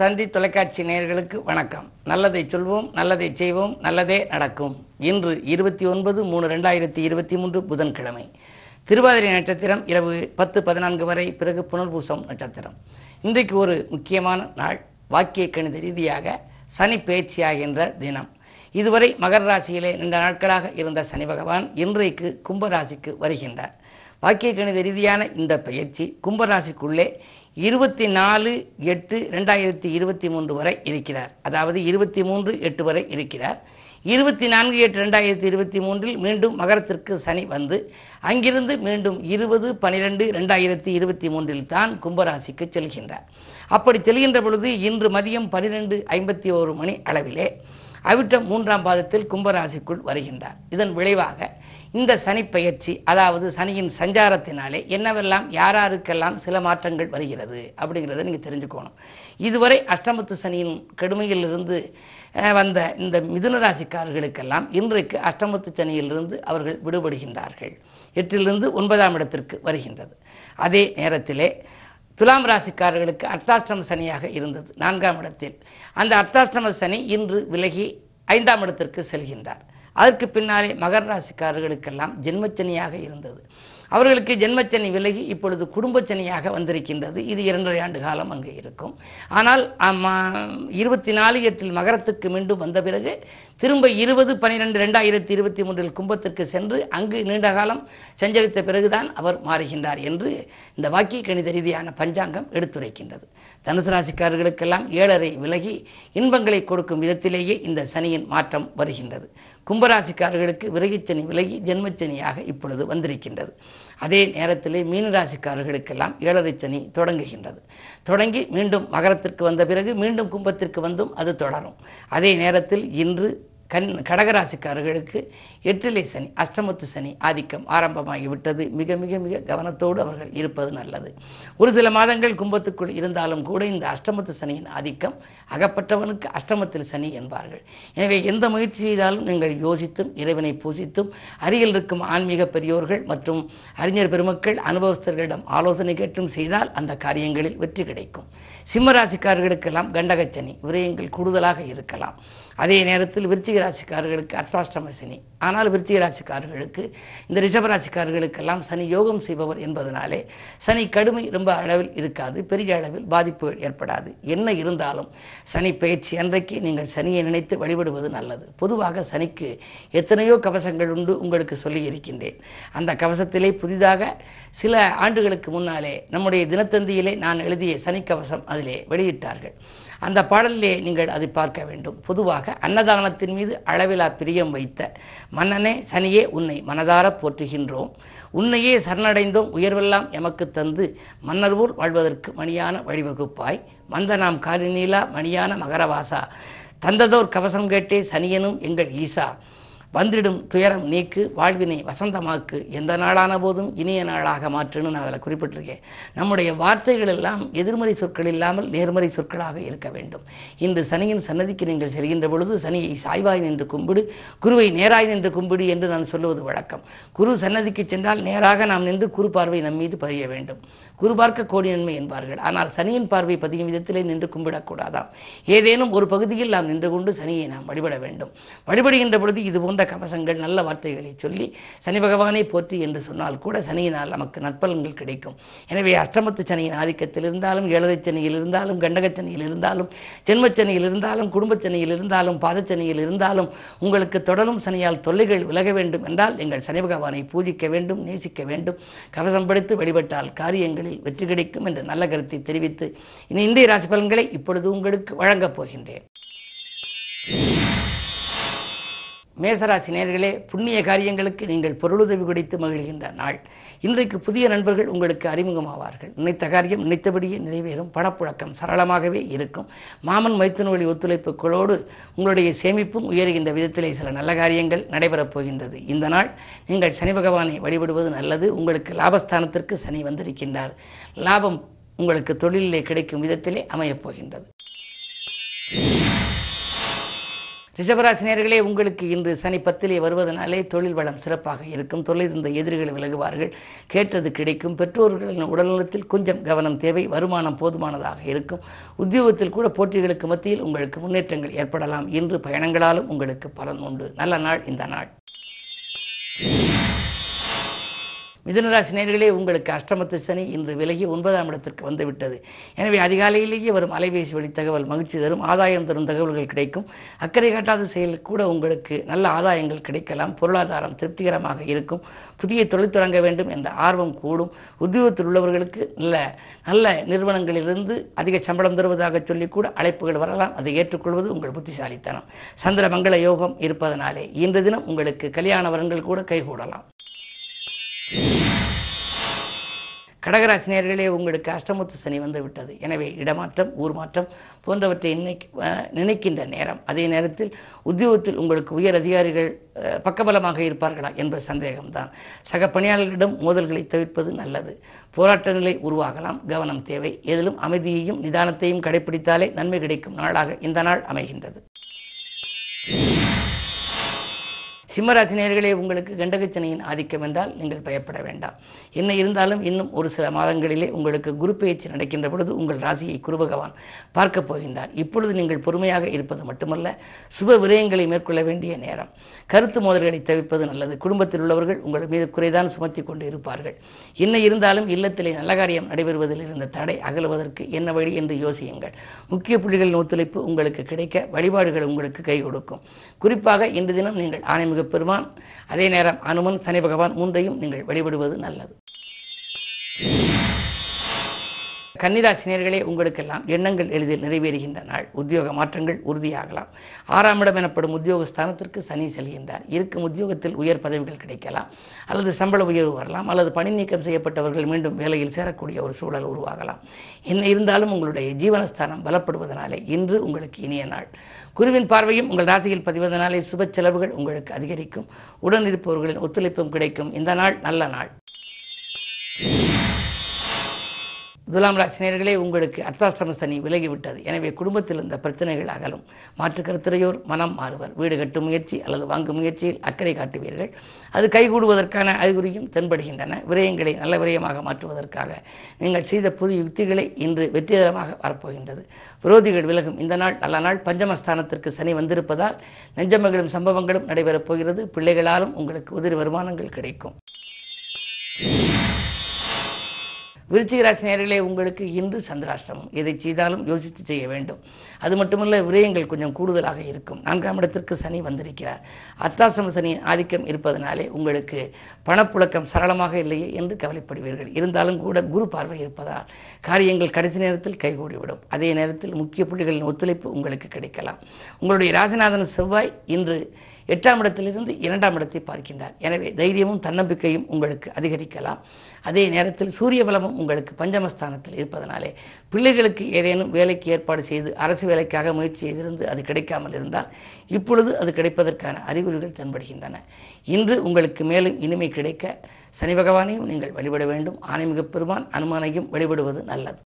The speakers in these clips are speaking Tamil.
தந்தி தொலைக்காட்சி நேயர்களுக்கு வணக்கம். நல்லதை சொல்வோம் நல்லதை செய்வோம் நல்லதே நடக்கும். இன்று இருபத்தி ஒன்பது மூணு ரெண்டாயிரத்தி இருபத்தி மூன்று புதன்கிழமை. திருவாதிரை நட்சத்திரம் இரவு பத்து பதினான்கு வரை பிறகு புனர்பூசம் நட்சத்திரம். இன்றைக்கு ஒரு முக்கியமான நாள் வாக்கிய கணித ரீதியாக சனி பயிற்சியாகின்ற தினம். இதுவரை மகர ராசியிலே நீண்ட நாட்களாக இருந்த சனி பகவான் இன்றைக்கு கும்பராசிக்கு வருகின்றார். வாக்கிய கணித ரீதியான இந்த பயிற்சி கும்பராசிக்குள்ளே இருபத்தி நாலு எட்டு ரெண்டாயிரத்தி இருபத்தி மூன்று வரை இருக்கிறார். அதாவது இருபத்தி மூன்று எட்டு வரை இருக்கிறார். இருபத்தி நான்கு எட்டு ரெண்டாயிரத்தி இருபத்தி மூன்றில் மீண்டும் மகரத்திற்கு சனி வந்து அங்கிருந்து மீண்டும் இருபது பனிரெண்டு ரெண்டாயிரத்தி இருபத்தி மூன்றில் தான் கும்பராசிக்கு செல்கின்றார். அப்படி செல்கின்ற பொழுது இன்று மதியம் பனிரெண்டு ஐம்பத்தி ஓரு மணி அளவிலே அவிட்டம் மூன்றாம் பாதத்தில் கும்பராசிக்குள் வருகின்றார். இதன் விளைவாக இந்த சனி பயிற்சி அதாவது சனியின் சஞ்சாரத்தினாலே என்னவெல்லாம் யாராருக்கெல்லாம் சில மாற்றங்கள் வருகிறது அப்படிங்கிறத நீங்கள் தெரிஞ்சுக்கணும். இதுவரை அஷ்டமத்து சனியின் கடுமையிலிருந்து வந்த இந்த மிதுனராசிக்காரர்களுக்கெல்லாம் இன்றைக்கு அஷ்டமத்து சனியிலிருந்து அவர்கள் விடுபடுகின்றார்கள். எட்டிலிருந்து ஒன்பதாம் இடத்திற்கு வருகின்றது. அதே நேரத்திலே துலாம் ராசிக்காரர்களுக்கு அர்த்தாஷ்டம சனியாக இருந்தது நான்காம் இடத்தில். அந்த அர்த்தாஷ்டம சனி இன்று விலகி ஐந்தாம் இடத்திற்கு செல்கின்றார். அதற்கு பின்னாலே மகர ராசிக்காரர்களுக்கெல்லாம் ஜென்மச்சனியாக இருந்தது. அவர்களுக்கு ஜென்மச்சனி விலகி இப்பொழுது குடும்பச்சனியாக வந்திருக்கின்றது. இது இரண்டரை ஆண்டு காலம் அங்கே இருக்கும். ஆனால் இருபத்தி நாலு எட்டில் மகரத்துக்கு மீண்டும் வந்த பிறகு திரும்ப இருபது பன்னிரெண்டு ரெண்டாயிரத்தி இருபத்தி மூன்றில் கும்பத்திற்கு சென்று அங்கு நீண்ட காலம் சஞ்சரித்த பிறகுதான் அவர் மாறுகின்றார் என்று இந்த வாக்கிய கணித ரீதியான பஞ்சாங்கம் எடுத்துரைக்கின்றது. தனுசு ராசிக்காரர்களுக்கெல்லாம் ஏழரை விலகி இன்பங்களை கொடுக்கும் விதத்திலேயே இந்த சனியின் மாற்றம் வருகின்றது. கும்பராசிக்காரர்களுக்கு விரகிச்சனி விலகி ஜென்மச்சனியாக இப்பொழுது வந்திருக்கின்றது. அதே நேரத்திலே மீனராசிக்காரர்களுக்கெல்லாம் ஏழரை சனி தொடங்குகின்றது. தொடங்கி மீண்டும் மகரத்திற்கு வந்த பிறகு மீண்டும் கும்பத்திற்கு வந்தும் அது தொடரும். அதே நேரத்தில் இன்று கண் கடகராசிக்காரர்களுக்கு எட்டிலை சனி அஷ்டமத்து சனி ஆதிக்கம் ஆரம்பமாகிவிட்டது. மிக மிக மிக கவனத்தோடு அவர்கள் இருப்பது நல்லது. ஒரு சில மாதங்கள் கும்பத்துக்குள் இருந்தாலும் கூட இந்த அஷ்டமத்து சனியின் ஆதிக்கம் அகப்பட்டவனுக்கு அஷ்டமத்தில் சனி என்பார்கள். எனவே எந்த முயற்சி செய்தாலும் நீங்கள் யோசித்தும் இறைவனை பூசித்தும் அருகில் இருக்கும் ஆன்மீக பெரியோர்கள் மற்றும் அறிஞர் பெருமக்கள் அனுபவஸ்தர்களிடம் ஆலோசனை கேட்டும் செய்தால் அந்த காரியங்களில் வெற்றி கிடைக்கும். சிம்மராசிக்காரர்களுக்கெல்லாம் கண்டகச்சனி விரயங்கள் கூடுதலாக இருக்கலாம். அதே நேரத்தில் விருச்சிக ராசிக்காரர்களுக்கு அர்த்தாஷ்டம சனி ஆனால் விருச்சிக ராசிக்காரர்களுக்கு இந்த ரிஷபராசிக்காரர்களுக்கெல்லாம் சனி யோகம் செய்பவர் என்பதனாலே சனி கடுமை ரொம்ப அளவில் இருக்காது பெரிய அளவில் பாதிப்புகள் ஏற்படாது. என்ன இருந்தாலும் சனி பயிற்சி அன்றைக்கு நீங்கள் சனியை நினைத்து வழிபடுவது நல்லது. பொதுவாக சனிக்கு எத்தனையோ கவசங்கள் உண்டு உங்களுக்கு சொல்லி இருக்கின்றேன். அந்த கவசத்திலே புதிதாக சில ஆண்டுகளுக்கு முன்னாலே நம்முடைய தினத்தந்தியிலே நான் எழுதிய சனி கவசம் அதிலே வெளியிட்டார்கள். அந்த பாடலிலே நீங்கள் அதை பார்க்க வேண்டும். பொதுவாக அன்னதானத்தின் மீது அளவிலா பிரியம் வைத்த மன்னனே சனியே உன்னை மனதார போற்றுகின்றோம். உன்னையே சரணடைந்தோம் உயர்வெல்லாம் எமக்கு தந்து மன்னர்வூர் வாழ்வதற்கு மணியான வழிவகுப்பாய். மந்த நாம் காரிநீலா மணியான மகரவாசா. தந்ததோர் கவசம் கேட்டே சனியனும் எங்கள் ஈசா. வந்திடும் துயரம் நீக்கு வாழ்வினை வசந்தமாக்கு. எந்த நாளான போதும் இனிய நாளாக மாற்றுன்னு நான் அதில் குறிப்பிட்டிருக்கேன். நம்முடைய வார்த்தைகள் எல்லாம் எதிர்மறை சொற்கள் இல்லாமல் நேர்மறை சொற்களாக இருக்க வேண்டும். இந்த சனியின் சன்னதிக்கு நீங்கள் செல்கின்ற பொழுது சனியை சாய்வாய் நின்று கும்பிடு குருவை நேராய் நின்று கும்பிடு என்று நான் சொல்லுவது வழக்கம். குரு சன்னதிக்கு சென்றால் நேராக நாம் நின்று குரு பார்வை நம் மீது பதிய வேண்டும். குரு பார்க்க கோடி நன்மை என்பார்கள். ஆனால் சனியின் பார்வை பதியும் விதத்திலே நின்று கும்பிடக்கூடாதாம். ஏதேனும் ஒரு பகுதியில் நாம் நின்று கொண்டு சனியை நாம் வழிபட வேண்டும். வழிபடுகின்ற பொழுது இது போன்ற கவசங்கள் நல்ல வார்த்தைகளை சொல்லி சனி பகவானை போற்றி என்று சொன்னால் கூட சனியினால் நமக்கு நற்பலன்கள் கிடைக்கும். எனவே அஷ்டமத்து சனியின் ஆதிக்கத்தில் இருந்தாலும் ஏழரை சனியில் இருந்தாலும் கண்டகச்சனியில் இருந்தாலும் ஜென்மச்சனியில் இருந்தாலும் குடும்பச்சனியில் இருந்தாலும் பாதச்சனியில் இருந்தாலும் உங்களுக்கு தொடரும் சனியால் தொல்லைகள் விலக வேண்டும் என்றால் எங்கள் சனி பகவானை பூஜிக்க வேண்டும் நேசிக்க வேண்டும். கவசம் படுத்து வழிபட்டால் காரியங்களில் வெற்றி கிடைக்கும் என்ற நல்ல கருத்தை தெரிவித்து இனி இந்திய ராசி பலன்களை இப்பொழுது உங்களுக்கு வழங்கப் போகின்றேன். மேசராசி நேர்களே புண்ணிய காரியங்களுக்கு நீங்கள் பொருளுதவி கொடுத்து மகிழ்கின்ற நாள். இன்றைக்கு புதிய நண்பர்கள் உங்களுக்கு அறிமுகமாவார்கள். நினைத்த காரியம் நினைத்தபடியே நிறைவேறும். பணப்புழக்கம் சரளமாகவே இருக்கும். மாமன் மைத்துன வழி ஒத்துழைப்புகளோடு உங்களுடைய சேமிப்பும் உயர்கின்ற விதத்திலே சில நல்ல காரியங்கள் நடைபெறப் போகின்றது. இந்த நாள் நீங்கள் சனி பகவானை வழிபடுவது நல்லது. உங்களுக்கு லாபஸ்தானத்திற்கு சனி வந்திருக்கின்றார். லாபம் உங்களுக்கு தொழிலிலே கிடைக்கும் விதத்திலே அமையப் போகின்றது. ரிஷபராசினியர்களே உங்களுக்கு இன்று சனி பத்திலே வருவதனாலே தொழில் வளம் சிறப்பாக இருக்கும். தொலைந்த எதிரிகள் விலகுவார்கள். கேட்டது கிடைக்கும். பெற்றோர்களின் உடல்நலத்தில் கொஞ்சம் கவனம் தேவை. வருமானம் போதுமானதாக இருக்கும். உத்தியோகத்தில் கூட போட்டிகளுக்கு மத்தியில் உங்களுக்கு முன்னேற்றங்கள் ஏற்படலாம். இன்று பயணங்களாலும் உங்களுக்கு பலன் உண்டு. நல்ல நாள். இந்த நாள். மிதுனராசி நேர்களே உங்களுக்கு அஷ்டமத்து சனி இன்று விலகி ஒன்பதாம் இடத்திற்கு வந்துவிட்டது. எனவே அதிகாலையிலேயே வரும் அலைபேசி வழி தகவல் மகிழ்ச்சி தரும் ஆதாயம் தரும் தகவல்கள் கிடைக்கும். அக்கறை காட்டாத செயலில் கூட உங்களுக்கு நல்ல ஆதாயங்கள் கிடைக்கலாம். பொருளாதாரம் திருப்திகரமாக இருக்கும். புதிய தொழில் தொடங்க வேண்டும் என்ற ஆர்வம் கூடும். உத்தியோகத்தில் உள்ளவர்களுக்கு நல்ல நல்ல நிறுவனங்களிலிருந்து அதிக சம்பளம் தருவதாக சொல்லி கூட அழைப்புகள் வரலாம். அதை ஏற்றுக்கொள்வது உங்கள் புத்திசாலித்தனம். சந்திர மங்கள யோகம் இருப்பதனாலே இன்று தினம் உங்களுக்கு கல்யாண வரங்கள் கூட கைகூடலாம். கடகராசினியர்களே உங்களுக்கு அஷ்டமத்து சனி வந்து விட்டது எனவே இடமாற்றம் ஊர் மாற்றம் போன்றவற்றை அஹ், நினைக்கின்ற நேரம். அதே நேரத்தில் உத்தியோகத்தில் உங்களுக்கு உயர் அதிகாரிகள் அஹ், பக்கபலமாக இருப்பார்களா என்ற சந்தேகம்தான். சக பணியாளர்களிடம் மோதல்களை தவிர்ப்பது நல்லது. போராட்ட நிலை உருவாகலாம். கவனம் தேவை. எதிலும் அமைதியையும் நிதானத்தையும் கடைபிடித்தாலே நன்மை கிடைக்கும் நாளாக இந்த நாள் அமைகின்றது. சிம்மராசினியர்களே உங்களுக்கு கண்டகச்சனையின் ஆதிக்கம் என்றால் நீங்கள் பயப்பட வேண்டாம். என்ன இருந்தாலும் இன்னும் ஒரு சில மாதங்களிலே உங்களுக்கு குரு பெயர்ச்சி நடக்கின்ற பொழுது உங்கள் ராசியை குரு பகவான் பார்க்கப் போகின்றார். இப்பொழுது நீங்கள் பொறுமையாக இருப்பது மட்டுமல்ல சுப விரயங்களை மேற்கொள்ள வேண்டிய நேரம். கருத்து மோதல்களை தவிர்ப்பது நல்லது. குடும்பத்தில் உள்ளவர்கள் உங்கள் மீது குறைதான் சுமத்தி கொண்டு இருப்பார்கள். என்ன இருந்தாலும் இல்லத்திலே நல்ல காரியம் நடைபெறுவதில் இருந்த தடை அகலுவதற்கு என்ன வழி என்று யோசியுங்கள். முக்கிய புள்ளிகளின் ஒத்துழைப்பு உங்களுக்கு கிடைக்க வழிபாடுகள் உங்களுக்கு கை கொடுக்கும். குறிப்பாக இன்று தினம் நீங்கள் ஆணைமிகு பெருமான். அதே நேரம் அனுமன் சனி பகவான் மூன்றையும் நீங்கள் வழிபடுவது நல்லது. கன்னிராசினியர்களே உங்களுக்கெல்லாம் எண்ணங்கள் எளிதில் நிறைவேறுகின்ற நாள். உத்தியோக மாற்றங்கள் உறுதியாகலாம். ஆறாம் இடம் எனப்படும் உத்தியோக ஸ்தானத்திற்கு சனி செல்கின்றார். இருக்கும் உத்தியோகத்தில் உயர் பதவிகள் கிடைக்கலாம். அல்லது சம்பள உயர்வு வரலாம். அல்லது பணி நீக்கம் செய்யப்பட்டவர்கள் மீண்டும் வேலையில் சேரக்கூடிய ஒரு சூழல் உருவாகலாம். என்ன இருந்தாலும் உங்களுடைய ஜீவனஸ்தானம் பலப்படுவதனாலே இன்று உங்களுக்கு இனிய நாள். குருவின் பார்வையும் உங்கள் ராசியில் பதிவதனாலே சுப செலவுகள் உங்களுக்கு அதிகரிக்கும். உடன் இருப்பவர்களின் ஒத்துழைப்பும் கிடைக்கும். இந்த நாள் நல்ல நாள். துலாம் ராசினியர்களே உங்களுக்கு அர்த்தாசிரம சனி விலகிவிட்டது. எனவே குடும்பத்தில் இருந்த பிரச்சனைகள் அகலும். மாற்று கருத்துறையோர் மனம் மாறுவர். வீடு கட்டும் முயற்சி அல்லது வாங்கும் முயற்சியில் அக்கறை காட்டுவீர்கள். அது கைகூடுவதற்கான அறிகுறியும் தென்படுகின்றன. விரயங்களை நல்ல விரயமாக மாற்றுவதற்காக நீங்கள் செய்த புதிய யுக்திகளை இன்று வெற்றிகரமாக வரப்போகின்றது. விரோதிகள் விலகும். இந்த நாள் நல்ல நாள். பஞ்சமஸ்தானத்திற்கு சனி வந்திருப்பதால் நெஞ்சமகளும் சம்பவங்களும் நடைபெறப் போகிறது. பிள்ளைகளாலும் உங்களுக்கு உதிரி வருமானங்கள் கிடைக்கும். விருச்சிகராசி ராசி உங்களுக்கு இன்று சந்திராஷ்டமம். எதை செய்தாலும் யோசித்து செய்ய வேண்டும். அது மட்டுமல்ல விரயங்கள் கொஞ்சம் கூடுதலாக இருக்கும். நான்காம் இடத்திற்கு சனி வந்திருக்கிறார். அத்தாசம சனியின் ஆதிக்கம் இருப்பதனாலே உங்களுக்கு பணப்புழக்கம் சரளமாக இல்லையே என்று கவலைப்படுவீர்கள். இருந்தாலும் கூட குரு பார்வை இருப்பதால் காரியங்கள் கடைசி நேரத்தில் கைகூடிவிடும். அதே நேரத்தில் முக்கிய புள்ளிகளின் ஒத்துழைப்பு உங்களுக்கு கிடைக்கலாம். உங்களுடைய ராசிநாதன் செவ்வாய் இன்று எட்டாம் இடத்திலிருந்து இரண்டாம் இடத்தை பார்க்கின்றார். எனவே தைரியமும் தன்னம்பிக்கையும் உங்களுக்கு அதிகரிக்கலாம். அதே நேரத்தில் சூரிய பலமும் உங்களுக்கு பஞ்சமஸ்தானத்தில் இருப்பதனாலே பிள்ளைகளுக்கு ஏதேனும் வேலைக்கு ஏற்பாடு செய்து அரசு வேலைக்காக முயற்சி செய்திருந்து அது கிடைக்காமல் இருந்தால் இப்பொழுது அது கிடைப்பதற்கான அறிகுறிகள் தென்படுகின்றன. இன்று உங்களுக்கு மேலும் இனிமை கிடைக்க சனி பகவானையும் நீங்கள் வழிபட வேண்டும். ஆணைமிகு பெருமான் அனுமானையும் வழிபடுவது நல்லது.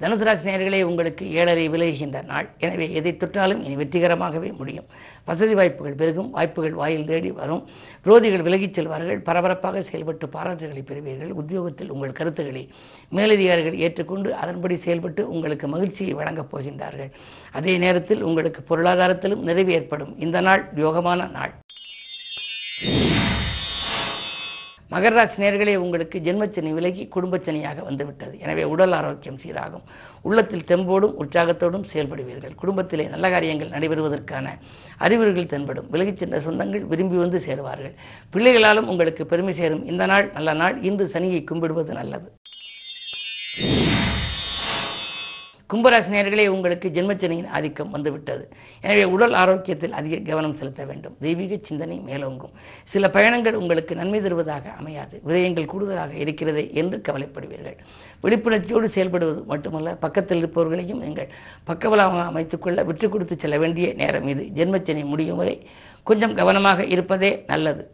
தனுசு நேயர்களே உங்களுக்கு ஏழரை விலகுகின்ற நாள். எனவே எதை தொட்டாலும் இனி வெற்றிகரமாகவே முடியும். வசதி வாய்ப்புகள் பெருகும் வாய்ப்புகள் வாயில் தேடி வரும். விரோதிகள் விலகிச் செல்வார்கள் பரபரப்பாக செயல்பட்டு பாராட்டுகளை பெறுவீர்கள். உத்தியோகத்தில் உங்கள் கருத்துக்களை மேலதிகாரிகள் ஏற்றுக்கொண்டு அதன்படி செயல்பட்டு உங்களுக்கு மகிழ்ச்சியை வழங்கப் போகின்றார்கள். அதே நேரத்தில் உங்களுக்கு பொருளாதாரத்திலும் நிறைவு ஏற்படும். இந்த நாள் யோகமான நாள். மகர ராசி நேர்களே உங்களுக்கு ஜென்மச்சனி விலகி குடும்பச்சனியாக வந்துவிட்டது. எனவே உடல் ஆரோக்கியம் சீராகும். உள்ளத்தில் தெம்போடும் உற்சாகத்தோடும் செயல்படுவீர்கள். குடும்பத்திலே நல்ல காரியங்கள் நடைபெறுவதற்கான அறிகுறிகள் தென்படும். விலகிச் சென்ற சொந்தங்கள் விரும்பி வந்து சேருவார்கள். பிள்ளைகளாலும் உங்களுக்கு பெருமை சேரும். இந்த நாள் நல்ல நாள். இன்று சனியை கும்பிடுவது நல்லது. கும்பராசினியர்களே உங்களுக்கு ஜென்மச்சனையின் ஆதிக்கம் வந்துவிட்டது. எனவே உடல் ஆரோக்கியத்தில் அதிக கவனம் செலுத்த வேண்டும். தெய்வீக சிந்தனை மேலோங்கும். சில பயணங்கள் உங்களுக்கு நன்மை தருவதாக அமையாது. விரயங்கள் கூடுதலாக இருக்கிறதே என்று கவலைப்படுவீர்கள். விழிப்புணர்ச்சியோடு செயல்படுவது மட்டுமல்ல பக்கத்தில் இருப்பவர்களையும் நீங்கள் பக்கபலமாக அமைத்துக்கொள்ள விற்று கொடுத்து செல்ல வேண்டிய நேரம் இது. ஜென்மச்சனை முடியும் வரை கொஞ்சம் கவனமாக இருப்பதே நல்லது.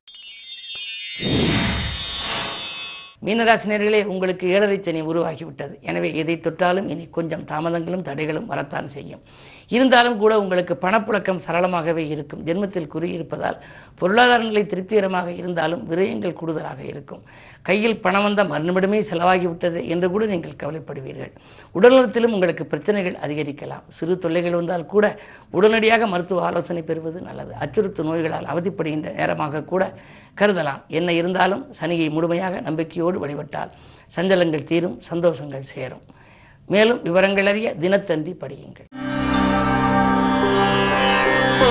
மீனராசினியர்களே உங்களுக்கு ஏழரை சனி உருவாகிவிட்டது. எனவே எதை தொட்டாலும் இனி கொஞ்சம் தாமதங்களும் தடைகளும் வரத்தான் செய்யும். இருந்தாலும் கூட உங்களுக்கு பணப்புழக்கம் சரளமாகவே இருக்கும். ஜென்மத்தில் குறியிருப்பதால் பொருளாதார நிலை திருப்திகரமாக இருந்தாலும் விரயங்கள் கூடுதலாக இருக்கும். கையில் பணம் வந்த மறுநிமிடமே செலவாகிவிட்டது என்று கூட நீங்கள் கவலைப்படுவீர்கள். உடல்நலத்திலும் உங்களுக்கு பிரச்சனைகள் அதிகரிக்கலாம். சிறு தொல்லைகள் வந்தால் கூட உடனடியாக மருத்துவ ஆலோசனை பெறுவது நல்லது. அச்சுறுத்து நோய்களால் அவதிப்படுகின்ற நேரமாக கூட கருதலாம். என்ன இருந்தாலும் சனியை முழுமையாக நம்பிக்கையோடு வழிபட்டால் சஞ்சலங்கள் தீரும் சந்தோஷங்கள் சேரும். மேலும் விவரங்கள் அறிய தினத்தந்தி படியுங்கள்.